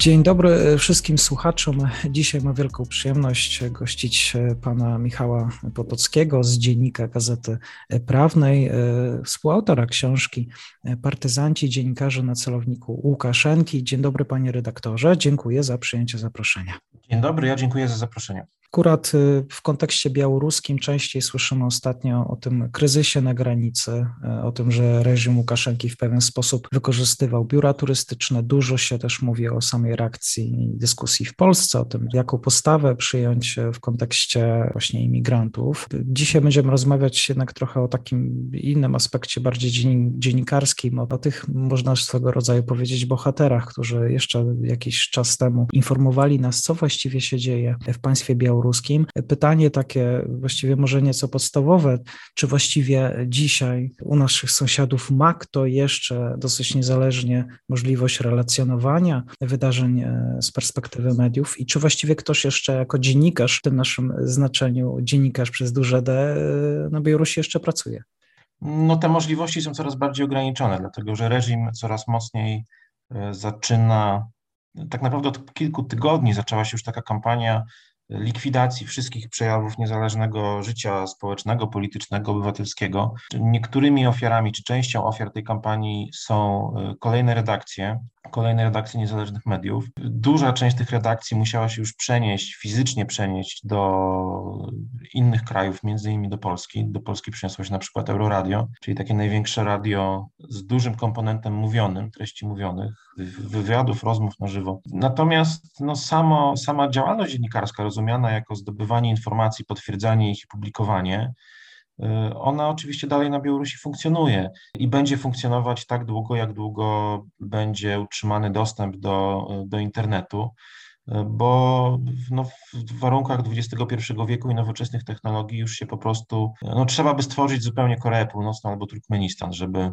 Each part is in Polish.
Dzień dobry wszystkim słuchaczom. Dzisiaj mam wielką przyjemność gościć pana Michała Potockiego z Dziennika Gazety Prawnej, współautora książki Partyzanci, dziennikarze na celowniku Łukaszenki. Dzień dobry panie redaktorze, dziękuję za przyjęcie zaproszenia. Dzień dobry, ja dziękuję za zaproszenie. Akurat y, w kontekście białoruskim częściej słyszymy ostatnio o tym kryzysie na granicy, y, o tym, że reżim Łukaszenki w pewien sposób wykorzystywał biura turystyczne. Dużo się też mówi o samej reakcji i dyskusji w Polsce, o tym, jaką postawę przyjąć w kontekście właśnie imigrantów. Dzisiaj będziemy rozmawiać jednak trochę o takim innym aspekcie, bardziej dziennikarskim, o tych, można swego rodzaju powiedzieć, bohaterach, którzy jeszcze jakiś czas temu informowali nas, co właściwie się dzieje w państwie białoruskim białoruskim. Pytanie takie właściwie może nieco podstawowe, czy właściwie dzisiaj u naszych sąsiadów ma kto jeszcze dosyć niezależnie możliwość relacjonowania wydarzeń e, z perspektywy mediów i czy właściwie ktoś jeszcze jako dziennikarz w tym naszym znaczeniu, dziennikarz przez duże D e, na Białorusi jeszcze pracuje? No te możliwości są coraz bardziej ograniczone, dlatego że reżim coraz mocniej e, zaczyna, tak naprawdę od kilku tygodni zaczęła się już taka kampania likwidacji wszystkich przejawów niezależnego życia społecznego, politycznego, obywatelskiego. Niektórymi ofiarami, czy częścią ofiar tej kampanii są e, kolejne redakcje, kolejne redakcje niezależnych mediów. Duża część tych redakcji musiała się już przenieść, fizycznie przenieść do innych krajów, między innymi do Polski. Do Polski przyniosło się na przykład Euroradio, czyli takie największe radio z dużym komponentem mówionym, treści mówionych, wywiadów, rozmów na żywo. Natomiast no, samo, sama działalność dziennikarska, rozumiana jako zdobywanie informacji, potwierdzanie ich i publikowanie, Y, ona oczywiście dalej na Białorusi funkcjonuje i będzie funkcjonować tak długo, jak długo będzie utrzymany dostęp do, do internetu, y, bo no, w warunkach XXI wieku i nowoczesnych technologii już się po prostu, no, trzeba by stworzyć zupełnie Koreę Północną albo Turkmenistan, żeby,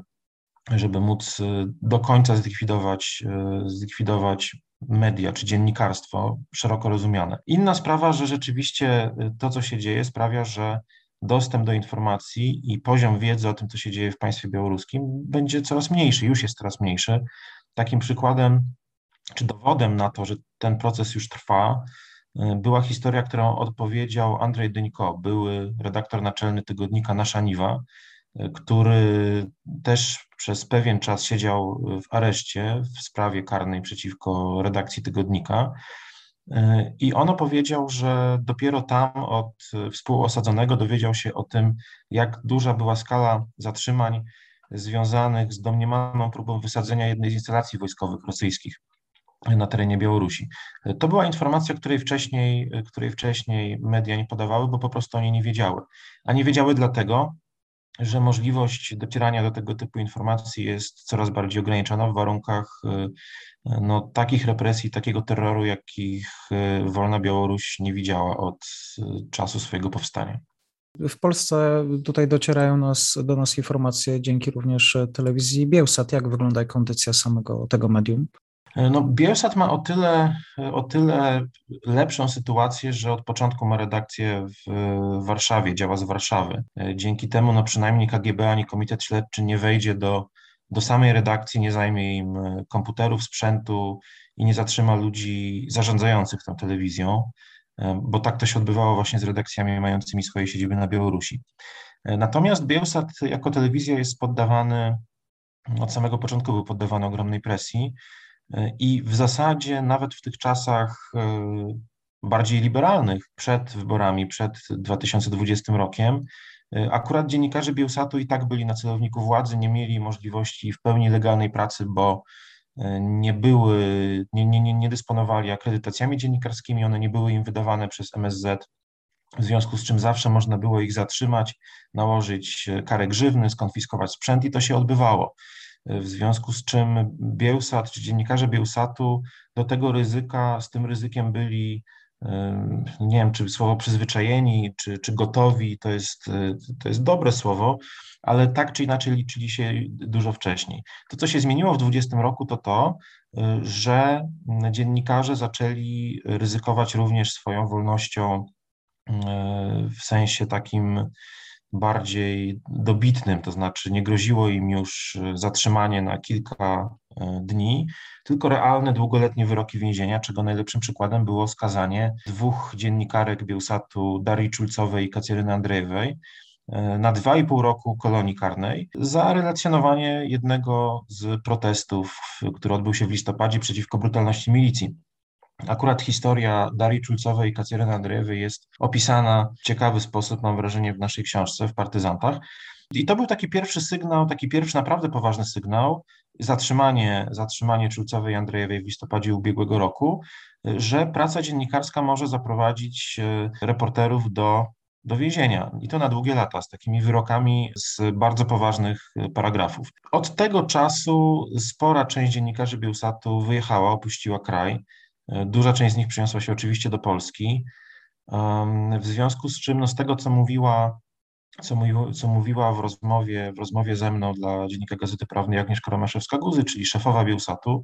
żeby móc y, do końca zlikwidować, zlikwidować media czy dziennikarstwo szeroko rozumiane. Inna sprawa, że rzeczywiście to, co się dzieje, sprawia, że dostęp do informacji i poziom wiedzy o tym, co się dzieje w państwie białoruskim, będzie coraz mniejszy, już jest coraz mniejszy. Takim przykładem czy dowodem na to, że ten proces już trwa, y, była historia, którą odpowiedział Andrzej Dyńko, były redaktor naczelny tygodnika Nasza Niwa, y, który też przez pewien czas siedział w areszcie w sprawie karnej przeciwko redakcji tygodnika. E, I on opowiedział, że dopiero tam od współosadzonego dowiedział się o tym, jak duża była skala zatrzymań związanych z domniemaną próbą wysadzenia jednej z instalacji wojskowych rosyjskich na terenie Białorusi. E, to była informacja, której wcześniej, której wcześniej media nie podawały, bo po prostu oni nie wiedziały. A nie wiedziały dlatego, że możliwość docierania do tego typu informacji jest coraz bardziej ograniczona w warunkach e, no, takich represji, takiego terroru, jakich e, wolna Białoruś nie widziała od e, czasu swojego powstania. W Polsce tutaj docierają nas, do nas informacje dzięki również telewizji Bielsat. Jak wygląda kondycja samego tego medium? E, no, Bielsat ma o tyle, o tyle lepszą sytuację, że od początku ma redakcję w Warszawie, działa z Warszawy. Dzięki temu no, przynajmniej KGB ani Komitet Śledczy nie wejdzie do do samej redakcji nie zajmie im e, komputerów, sprzętu i nie zatrzyma ludzi zarządzających tą telewizją, e, bo tak to się odbywało właśnie z redakcjami mającymi swoje siedziby na Białorusi. E, natomiast Bielsat jako telewizja jest poddawany, od samego początku był poddawany ogromnej presji i w zasadzie nawet w tych czasach bardziej liberalnych, przed wyborami, przed 2020 rokiem, E, akurat dziennikarze Bielsatu i tak byli na celowniku władzy, nie mieli możliwości w pełni legalnej pracy, bo e, nie były, nie, nie, nie dysponowali akredytacjami dziennikarskimi, one nie były im wydawane przez MSZ, w związku z czym zawsze można było ich zatrzymać, nałożyć karę grzywny, skonfiskować sprzęt i to się odbywało. W związku z czym Bielsat czy dziennikarze Bielsatu do tego ryzyka, z tym ryzykiem byli nie wiem, czy słowo przyzwyczajeni, czy, czy gotowi, to jest, to jest dobre słowo, ale tak czy inaczej liczyli się dużo wcześniej. To, co się zmieniło w 2020 roku, to to, że dziennikarze zaczęli ryzykować również swoją wolnością w sensie takim bardziej dobitnym, to znaczy nie groziło im już zatrzymanie na kilka e, dni, tylko realne długoletnie wyroki więzienia, czego najlepszym przykładem było skazanie dwóch dziennikarek Bielsatu, Darii Czulcowej i Kacjeryny Andrejewej, e, na dwa i pół roku kolonii karnej za relacjonowanie jednego z protestów, który odbył się w listopadzie przeciwko brutalności milicji. Akurat historia Darii Czulcowej i Kacjeryny Andrejewej jest opisana w ciekawy sposób, mam wrażenie, w naszej książce, w Partyzantach. I to był taki pierwszy sygnał, taki pierwszy naprawdę poważny sygnał, zatrzymanie, zatrzymanie Czulcowej i Andrejewej w listopadzie ubiegłego roku, że praca dziennikarska może zaprowadzić e, reporterów do, do więzienia i to na długie lata, z takimi wyrokami z bardzo poważnych e, paragrafów. Od tego czasu spora część dziennikarzy Bielsatu wyjechała, opuściła kraj. Duża część z nich przeniosła się oczywiście do Polski, w związku z czym no z tego, co mówiła, co, mówiła, co mówiła w rozmowie, w rozmowie ze mną dla Dziennika Gazety Prawnej Agnieszka Romaszewska-Guzy, czyli szefowa Bielsatu,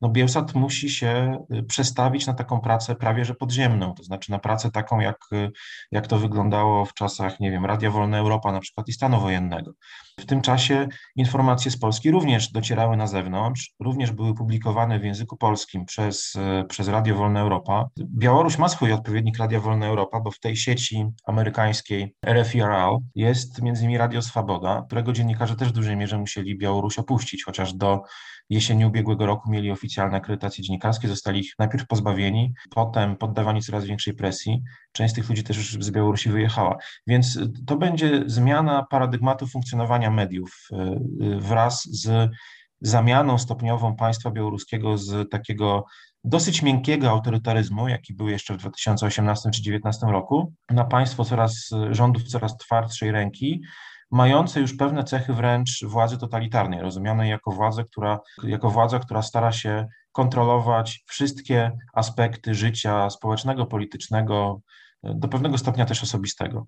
no Bielsat musi się y, przestawić na taką pracę prawie że podziemną, to znaczy na pracę taką, jak, y, jak to wyglądało w czasach, nie wiem, Radia Wolna Europa na przykład i stanu wojennego. W tym czasie informacje z Polski również docierały na zewnątrz, również były publikowane w języku polskim przez, y, przez Radio Wolna Europa. Białoruś ma swój odpowiednik Radia Wolna Europa, bo w tej sieci amerykańskiej RFRL jest między innymi Radio Swoboda, którego dziennikarze też w dużej mierze musieli Białoruś opuścić, chociaż do jesieni ubiegłego roku mieli oficjalne akredytacje dziennikarskie, zostali ich najpierw pozbawieni, potem poddawani coraz większej presji. Część z tych ludzi też już z Białorusi wyjechała. Więc to będzie zmiana paradygmatu funkcjonowania mediów y, y, wraz z zamianą stopniową państwa białoruskiego z takiego dosyć miękkiego autorytaryzmu, jaki był jeszcze w 2018 czy 2019 roku, na państwo coraz rządów coraz twardszej ręki, mające już pewne cechy wręcz władzy totalitarnej, rozumianej jako władza, która, jako władza, która stara się kontrolować wszystkie aspekty życia społecznego, politycznego, do pewnego stopnia też osobistego.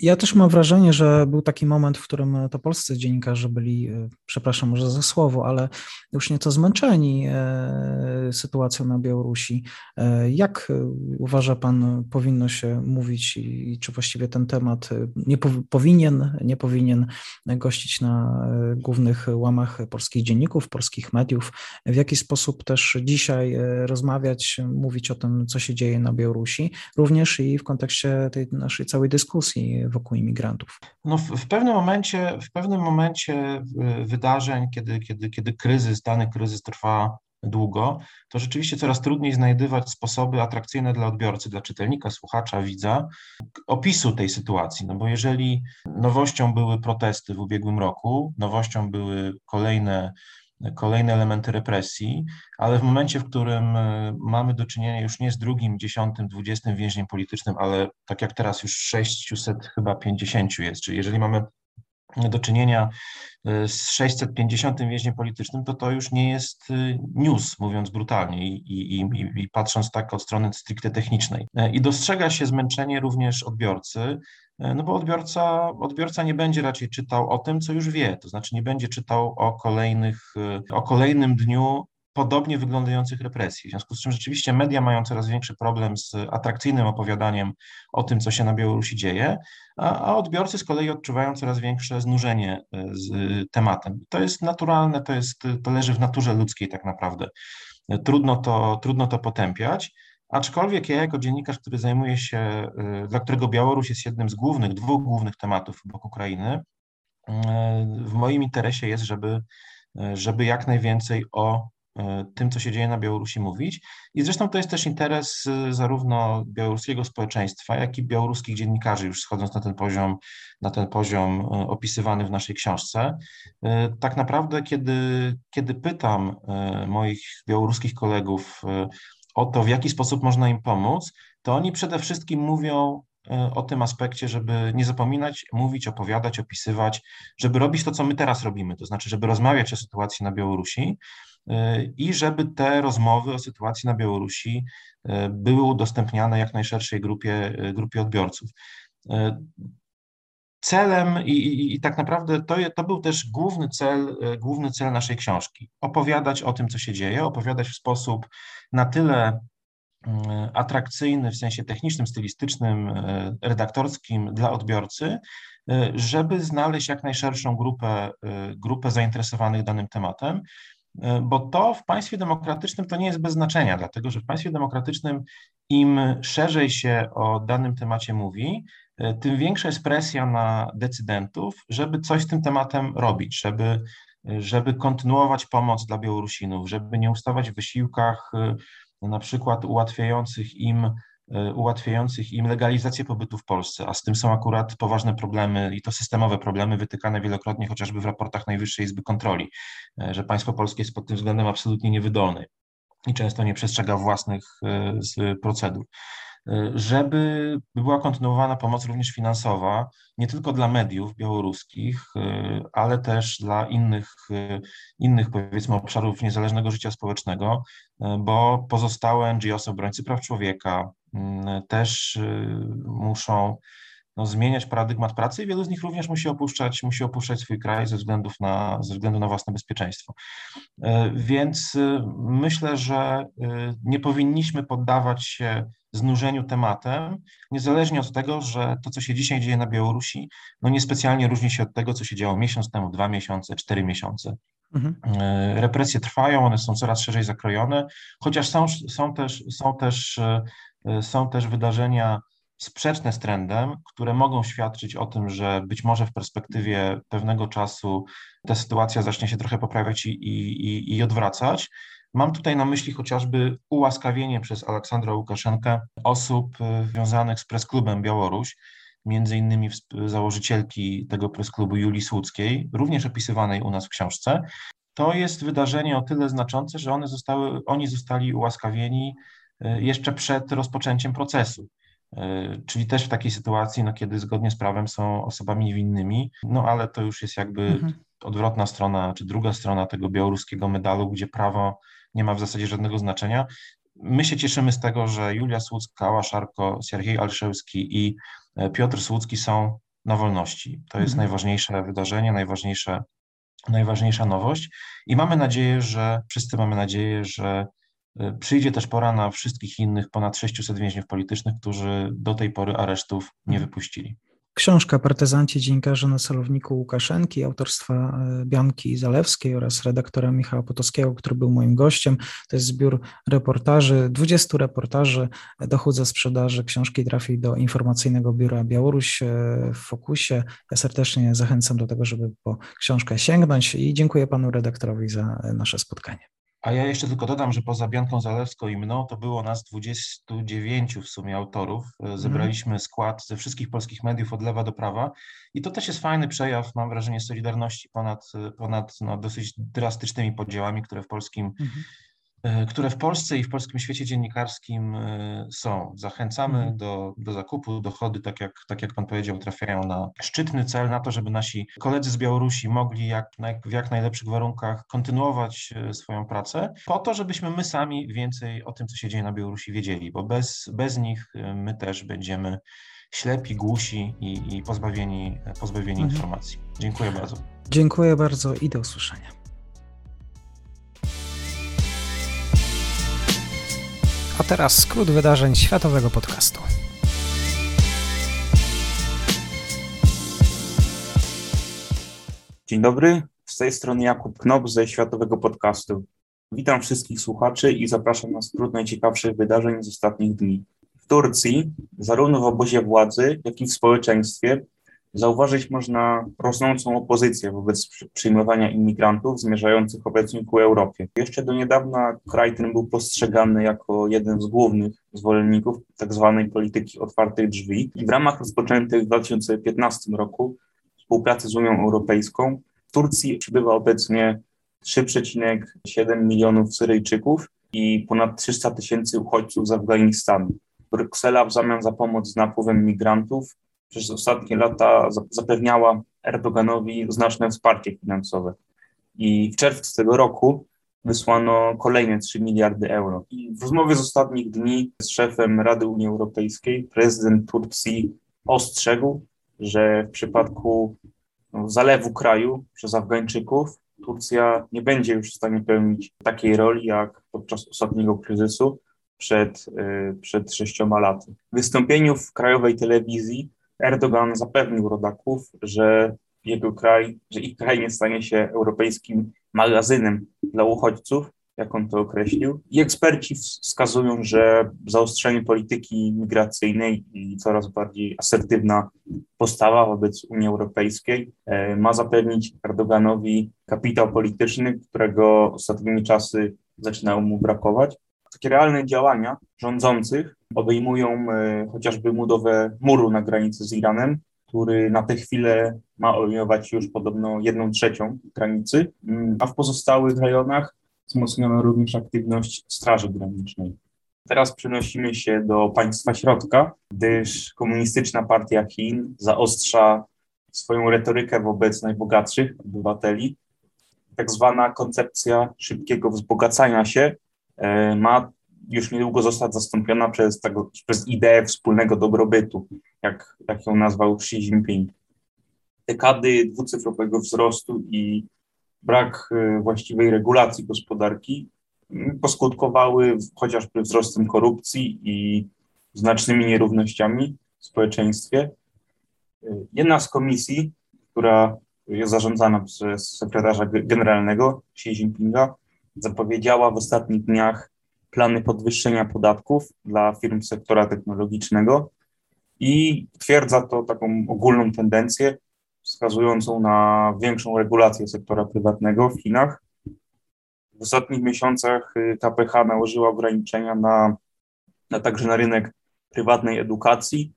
Ja też mam wrażenie, że był taki moment, w którym to polscy dziennikarze byli, e, przepraszam może za słowo, ale już nieco zmęczeni e, sytuacją na Białorusi. E, jak uważa Pan, powinno się mówić i czy właściwie ten temat nie powinien, nie powinien gościć na głównych łamach polskich dzienników, polskich mediów? W jaki sposób też dzisiaj rozmawiać, mówić o tym, co się dzieje na Białorusi, również i w kontekście tej naszej całej dyskusji wokół imigrantów? No w, w, pewnym momencie, w pewnym momencie wydarzeń, kiedy, kiedy, kiedy kryzys, dany kryzys trwa długo, to rzeczywiście coraz trudniej znajdywać sposoby atrakcyjne dla odbiorcy, dla czytelnika, słuchacza, widza, opisu tej sytuacji. No bo jeżeli nowością były protesty w ubiegłym roku, nowością były kolejne kolejne elementy represji, ale w momencie, w którym e, mamy do czynienia już nie z drugim, dziesiątym, dwudziestym więźniem politycznym, ale tak jak teraz już 600 chyba 50 jest, czyli jeżeli mamy do czynienia e, z 650 więźniem politycznym, to to już nie jest e, news, mówiąc brutalnie i, i, i, patrząc tak od strony stricte technicznej. I dostrzega się zmęczenie również odbiorcy, E, no bo odbiorca, odbiorca nie będzie raczej czytał o tym, co już wie, to znaczy nie będzie czytał o kolejnych, e, o kolejnym dniu podobnie wyglądających represji. W związku z czym rzeczywiście media mają coraz większy problem z atrakcyjnym opowiadaniem o tym, co się na Białorusi dzieje, a, a odbiorcy z kolei odczuwają coraz większe znużenie e, z tematem. To jest naturalne, to, jest, to leży w naturze ludzkiej tak naprawdę. Trudno to, trudno to potępiać. Aczkolwiek ja jako dziennikarz, który zajmuje się, y, dla którego Białoruś jest jednym z głównych, dwóch głównych tematów obok Ukrainy, y, w moim interesie jest, żeby, żeby jak najwięcej o tym, co się dzieje na Białorusi mówić. I zresztą to jest też interes zarówno białoruskiego społeczeństwa, jak i białoruskich dziennikarzy, już schodząc na ten poziom, na ten poziom opisywany w naszej książce. Tak naprawdę, kiedy, kiedy pytam moich białoruskich kolegów, o to, w jaki sposób można im pomóc, to oni przede wszystkim mówią o tym aspekcie, żeby nie zapominać, mówić, opowiadać, opisywać, żeby robić to, co my teraz robimy, to znaczy, żeby rozmawiać o sytuacji na Białorusi i żeby te rozmowy o sytuacji na Białorusi były udostępniane jak najszerszej grupie, grupie odbiorców celem i, i, i, tak naprawdę to, to był też główny cel, e, główny cel naszej książki. Opowiadać o tym, co się dzieje, opowiadać w sposób na tyle atrakcyjny w sensie technicznym, stylistycznym, e, redaktorskim dla odbiorcy, e, żeby znaleźć jak najszerszą grupę, grupę zainteresowanych danym tematem, bo to w państwie demokratycznym to nie jest bez znaczenia, dlatego że w państwie demokratycznym im szerzej się o danym temacie mówi, E, tym większa jest presja na decydentów, żeby coś z tym tematem robić, żeby, żeby kontynuować pomoc dla Białorusinów, żeby nie ustawać w wysiłkach e, na przykład ułatwiających im e, ułatwiających im legalizację pobytu w Polsce, a z tym są akurat poważne problemy i to systemowe problemy wytykane wielokrotnie chociażby w raportach Najwyższej Izby Kontroli, że państwo polskie jest pod tym względem absolutnie niewydolne i często nie przestrzega własnych procedur. Żeby była kontynuowana pomoc również finansowa, nie tylko dla mediów białoruskich, ale też dla innych, innych powiedzmy obszarów niezależnego życia społecznego, bo pozostałe NGOs, obrońcy praw człowieka też muszą no, zmieniać paradygmat pracy i wielu z nich również musi opuszczać, musi opuszczać swój kraj ze, względów na, ze względu na własne bezpieczeństwo. Więc myślę, że nie powinniśmy poddawać się znużeniu tematem, niezależnie od tego, że to, co się dzisiaj dzieje na Białorusi, no niespecjalnie różni się od tego, co się działo miesiąc temu, dwa miesiące, cztery miesiące. Mhm. Represje trwają, one są coraz szerzej zakrojone, chociaż są, są, też, są, też, są też wydarzenia sprzeczne z trendem, które mogą świadczyć o tym, że być może w perspektywie pewnego czasu ta sytuacja zacznie się trochę poprawiać i, i, i odwracać. Mam tutaj na myśli chociażby ułaskawienie przez Aleksandra Łukaszenkę osób e, związanych z presklubem Białoruś, między innymi założycielki tego presklubu Julii Słuckiej, również opisywanej u nas w książce. To jest wydarzenie o tyle znaczące, że one zostały, oni zostali ułaskawieni e, jeszcze przed rozpoczęciem procesu. E, czyli też w takiej sytuacji, no, kiedy zgodnie z prawem są osobami niewinnymi, no ale to już jest jakby mhm. odwrotna strona, czy druga strona tego białoruskiego medalu, gdzie prawo nie ma w zasadzie żadnego znaczenia. My się cieszymy z tego, że Julia Słucka, Ała Szarko, Siergiej Alszewski i e, Piotr Słucki są na wolności. To jest mhm. najważniejsze wydarzenie, najważniejsze, najważniejsza nowość i mamy nadzieję, że wszyscy mamy nadzieję, że e, przyjdzie też pora na wszystkich innych ponad 600 więźniów politycznych, którzy do tej pory aresztów nie mhm. wypuścili. Książka Partyzanci Dziennikarze na celowniku Łukaszenki autorstwa e, Bianki Zalewskiej oraz redaktora Michała Potowskiego, który był moim gościem. To jest zbiór reportaży, 20 reportaży. Dochód ze sprzedaży książki trafi do informacyjnego biura Białoruś e, w Fokusie. Ja serdecznie zachęcam do tego, żeby po książkę sięgnąć i dziękuję panu redaktorowi za nasze spotkanie. A ja jeszcze tylko dodam, że poza Bianką Zalewską i mną to było nas 29 w sumie autorów. E, zebraliśmy skład ze wszystkich polskich mediów od lewa do prawa i to też jest fajny przejaw, mam wrażenie, solidarności ponad, ponad no, dosyć drastycznymi podziałami, które w polskim mhm. E, które w Polsce i w polskim świecie dziennikarskim e, są. Zachęcamy mhm. do, do zakupu. Dochody, tak jak, tak jak Pan powiedział, trafiają na szczytny cel, na to, żeby nasi koledzy z Białorusi mogli jak, w jak najlepszych warunkach kontynuować e, swoją pracę, po to, żebyśmy my sami więcej o tym, co się dzieje na Białorusi, wiedzieli, bo bez, bez nich my też będziemy ślepi, głusi i, i pozbawieni, pozbawieni mhm. informacji. Dziękuję bardzo. Dziękuję bardzo i do usłyszenia. A teraz skrót wydarzeń światowego podcastu. Dzień dobry, z tej strony Jakub Knop ze Światowego Podcastu. Witam wszystkich słuchaczy i zapraszam na skrót najciekawszych wydarzeń z ostatnich dni. W Turcji, zarówno w obozie władzy, jak i w społeczeństwie, Zauważyć można rosnącą opozycję wobec przyjmowania imigrantów zmierzających obecnie ku Europie. Jeszcze do niedawna kraj ten był postrzegany jako jeden z głównych zwolenników tzw. Tak polityki otwartych drzwi. I w ramach rozpoczętej w 2015 roku współpracy z Unią Europejską w Turcji przybywa obecnie 3,7 milionów Syryjczyków i ponad 300 tysięcy uchodźców z Afganistanu. Bruksela w zamian za pomoc z napływem migrantów przez ostatnie lata zapewniała Erdoganowi znaczne wsparcie finansowe. I w czerwcu tego roku wysłano kolejne 3 miliardy euro. I w rozmowie z ostatnich dni z szefem Rady Unii Europejskiej prezydent Turcji ostrzegł, że w przypadku no, zalewu kraju przez Afgańczyków Turcja nie będzie już w stanie pełnić takiej roli jak podczas ostatniego kryzysu przed, y, przed sześcioma laty. W wystąpieniu w krajowej telewizji Erdogan zapewnił rodaków, że jego kraj, że ich kraj nie stanie się europejskim magazynem dla uchodźców, jak on to określił. I eksperci wskazują, że zaostrzenie polityki migracyjnej i coraz bardziej asertywna postawa wobec Unii Europejskiej e, ma zapewnić Erdoganowi kapitał polityczny, którego ostatnimi czasy zaczynało mu brakować. Takie realne działania rządzących obejmują e, chociażby budowę muru na granicy z Iranem, który na tę chwilę ma obejmować już podobno jedną trzecią granicy, mm, a w pozostałych rejonach wzmocniono również aktywność Straży Granicznej. Teraz przenosimy się do państwa środka, gdyż komunistyczna partia Chin zaostrza swoją retorykę wobec najbogatszych obywateli. Tak zwana koncepcja szybkiego wzbogacania się ma już niedługo zostać zastąpiona przez, tego, przez ideę wspólnego dobrobytu, jak, jak ją nazwał Xi Jinping. Dekady dwucyfrowego wzrostu i brak y, właściwej regulacji gospodarki mm, poskutkowały chociażby wzrostem korupcji i znacznymi nierównościami w społeczeństwie. Y, jedna z komisji, która jest zarządzana przez sekretarza generalnego Xi Jinpinga, zapowiedziała w ostatnich dniach plany podwyższenia podatków dla firm sektora technologicznego i twierdza to taką ogólną tendencję wskazującą na większą regulację sektora prywatnego w Chinach. W ostatnich miesiącach y, KPH nałożyła ograniczenia na, na także na rynek prywatnej edukacji,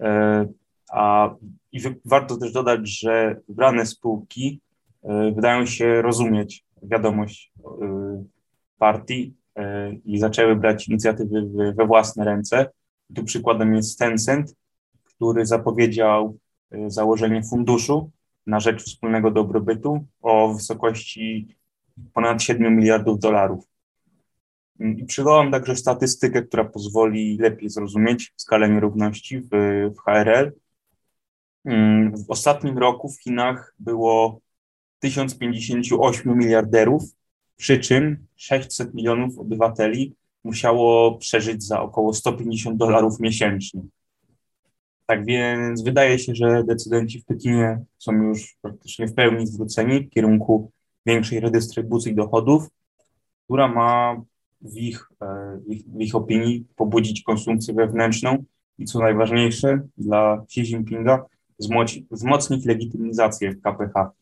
e, a i warto też dodać, że wybrane spółki e, wydają się rozumieć wiadomość e, partii i zaczęły brać inicjatywy we własne ręce. Tu przykładem jest Tencent, który zapowiedział Y, założenie funduszu na rzecz wspólnego dobrobytu o wysokości ponad 7 miliardów dolarów. I przywołam także statystykę, która pozwoli lepiej zrozumieć skalę nierówności w, w HRL. Mm, w ostatnim roku w Chinach było 1058 miliarderów, przy czym 600 milionów obywateli musiało przeżyć za około 150 dolarów miesięcznie. Tak więc wydaje się, że decydenci w Pekinie są już praktycznie w pełni zwróceni w kierunku większej redystrybucji dochodów, która ma w ich, e, w ich, w ich opinii pobudzić konsumpcję wewnętrzną i co najważniejsze dla Xi Jinpinga wzmocnić legitymizację KPH.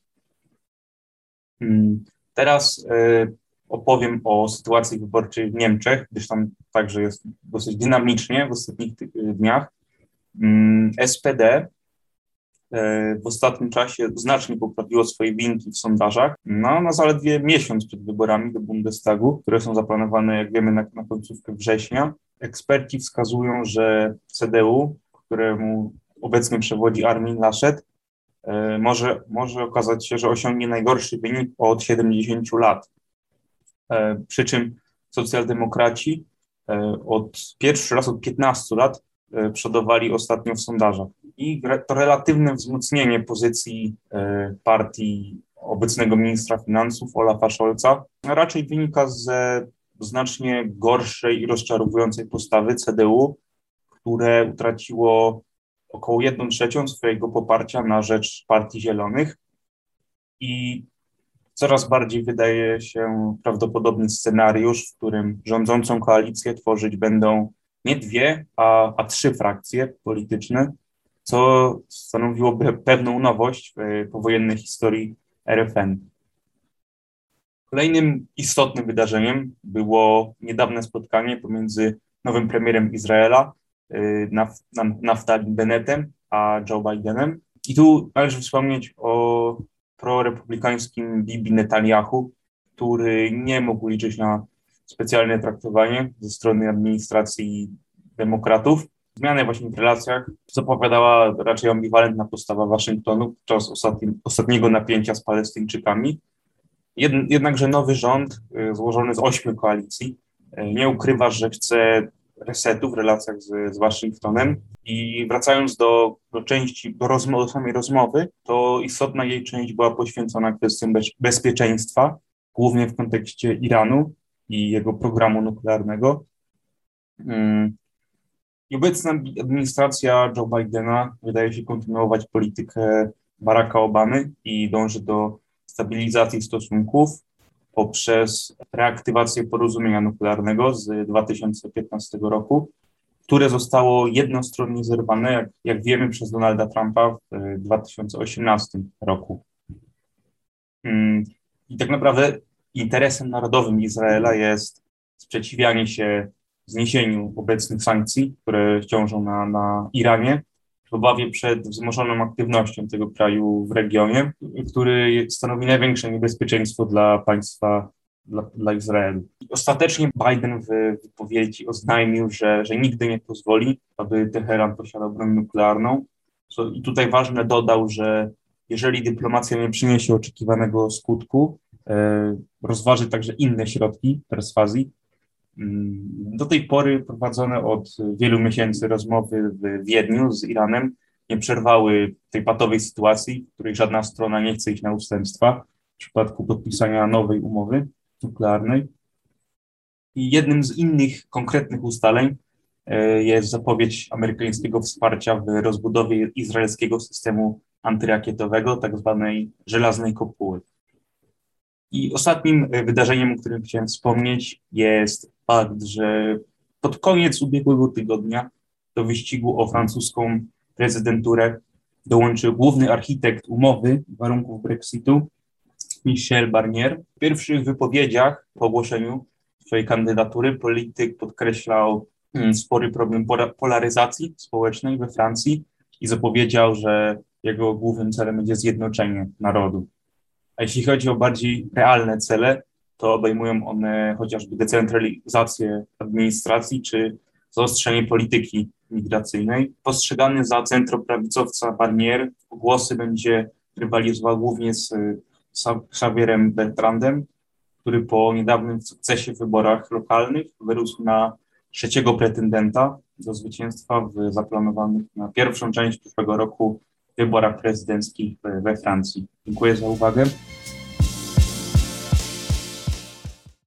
Hmm, teraz e, opowiem o sytuacji wyborczej w Niemczech, gdyż tam także jest dosyć dynamicznie w ostatnich dniach. Mm, SPD e, w ostatnim czasie znacznie poprawiło swoje wyniki w sondażach. No, na zaledwie miesiąc przed wyborami do Bundestagu, które są zaplanowane, jak wiemy, na, na końcówkę września, eksperci wskazują, że CDU, któremu obecnie przewodzi Armin Laschet, może, może okazać się, że osiągnie najgorszy wynik od 70 lat. E, przy czym socjaldemokraci od pierwszy raz od 15 lat E, przodowali ostatnio w sondażach. I to relatywne wzmocnienie pozycji e, partii obecnego ministra finansów Olafa Scholza raczej wynika ze znacznie gorszej i rozczarowującej postawy CDU, które utraciło około 1 trzecią swojego poparcia na rzecz Partii Zielonych i coraz bardziej wydaje się prawdopodobny scenariusz, w którym rządzącą koalicję tworzyć będą nie dwie, a, a trzy frakcje polityczne, co stanowiłoby pewną nowość w powojennej historii RFN. Kolejnym istotnym wydarzeniem było niedawne spotkanie pomiędzy nowym premierem Izraela, y, Naftali Bennettem, a Joe Bidenem. I tu należy wspomnieć o prorepublikańskim Bibi Netanyahu, który nie mógł liczyć na specjalne traktowanie ze strony administracji demokratów. Zmiany właśnie w relacjach zapowiadała raczej ambiwalentna postawa Waszyngtonu podczas ostatniego napięcia z Palestyńczykami. Jednakże nowy rząd y, złożony z ośmiu koalicji y, nie ukrywa, że chce resetu w relacjach z, z Waszyngtonem. I wracając do, do części, do, rozmo- do samej rozmowy, to istotna jej część była poświęcona kwestiom bez, bezpieczeństwa, głównie w kontekście Iranu i jego programu nuklearnego. Mm. I obecna administracja Joe Bidena wydaje się kontynuować politykę Baracka Obamy i dąży do stabilizacji stosunków poprzez reaktywację porozumienia nuklearnego z 2015 roku, które zostało jednostronnie zerwane, jak, jak wiemy, przez Donalda Trumpa w 2018 roku. Mm, I tak naprawdę interesem narodowym Izraela jest sprzeciwianie się zniesieniu obecnych sankcji, które ciążą na, na Iranie, obawie przed wzmożoną aktywnością tego kraju w regionie, który stanowi największe niebezpieczeństwo dla państwa, dla, dla Izraelu. Ostatecznie Biden w wypowiedzi oznajmił, że, że nigdy nie pozwoli, aby Teheran posiadał broń nuklearną. I tutaj ważne dodał, że jeżeli dyplomacja nie przyniesie oczekiwanego skutku, e, rozważy także inne środki perswazji, do tej pory prowadzone od wielu miesięcy rozmowy w Wiedniu z Iranem nie przerwały tej patowej sytuacji, w której żadna strona nie chce iść na ustępstwa w przypadku podpisania nowej umowy nuklearnej. I jednym z innych konkretnych ustaleń e, jest zapowiedź amerykańskiego wsparcia w rozbudowie izraelskiego systemu antyrakietowego, tak zwanej żelaznej kopuły. I ostatnim wydarzeniem, o którym chciałem wspomnieć, jest fakt, że pod koniec ubiegłego tygodnia do wyścigu o francuską prezydenturę dołączył główny architekt umowy warunków Brexitu, Michel Barnier. W pierwszych wypowiedziach po ogłoszeniu swojej kandydatury polityk podkreślał mm, spory problem polaryzacji społecznej we Francji i zapowiedział, że jego głównym celem będzie zjednoczenie narodu. A jeśli chodzi o bardziej realne cele, to obejmują one chociażby decentralizację administracji czy zaostrzenie polityki migracyjnej. Postrzegany za centroprawicowca Barnier głosy będzie rywalizował głównie z Xavierem Bertrandem, który po niedawnym sukcesie w wyborach lokalnych wyrósł na trzeciego pretendenta do zwycięstwa w zaplanowanych na pierwszą część przyszłego roku wyborach prezydenckich we Francji. Dziękuję za uwagę.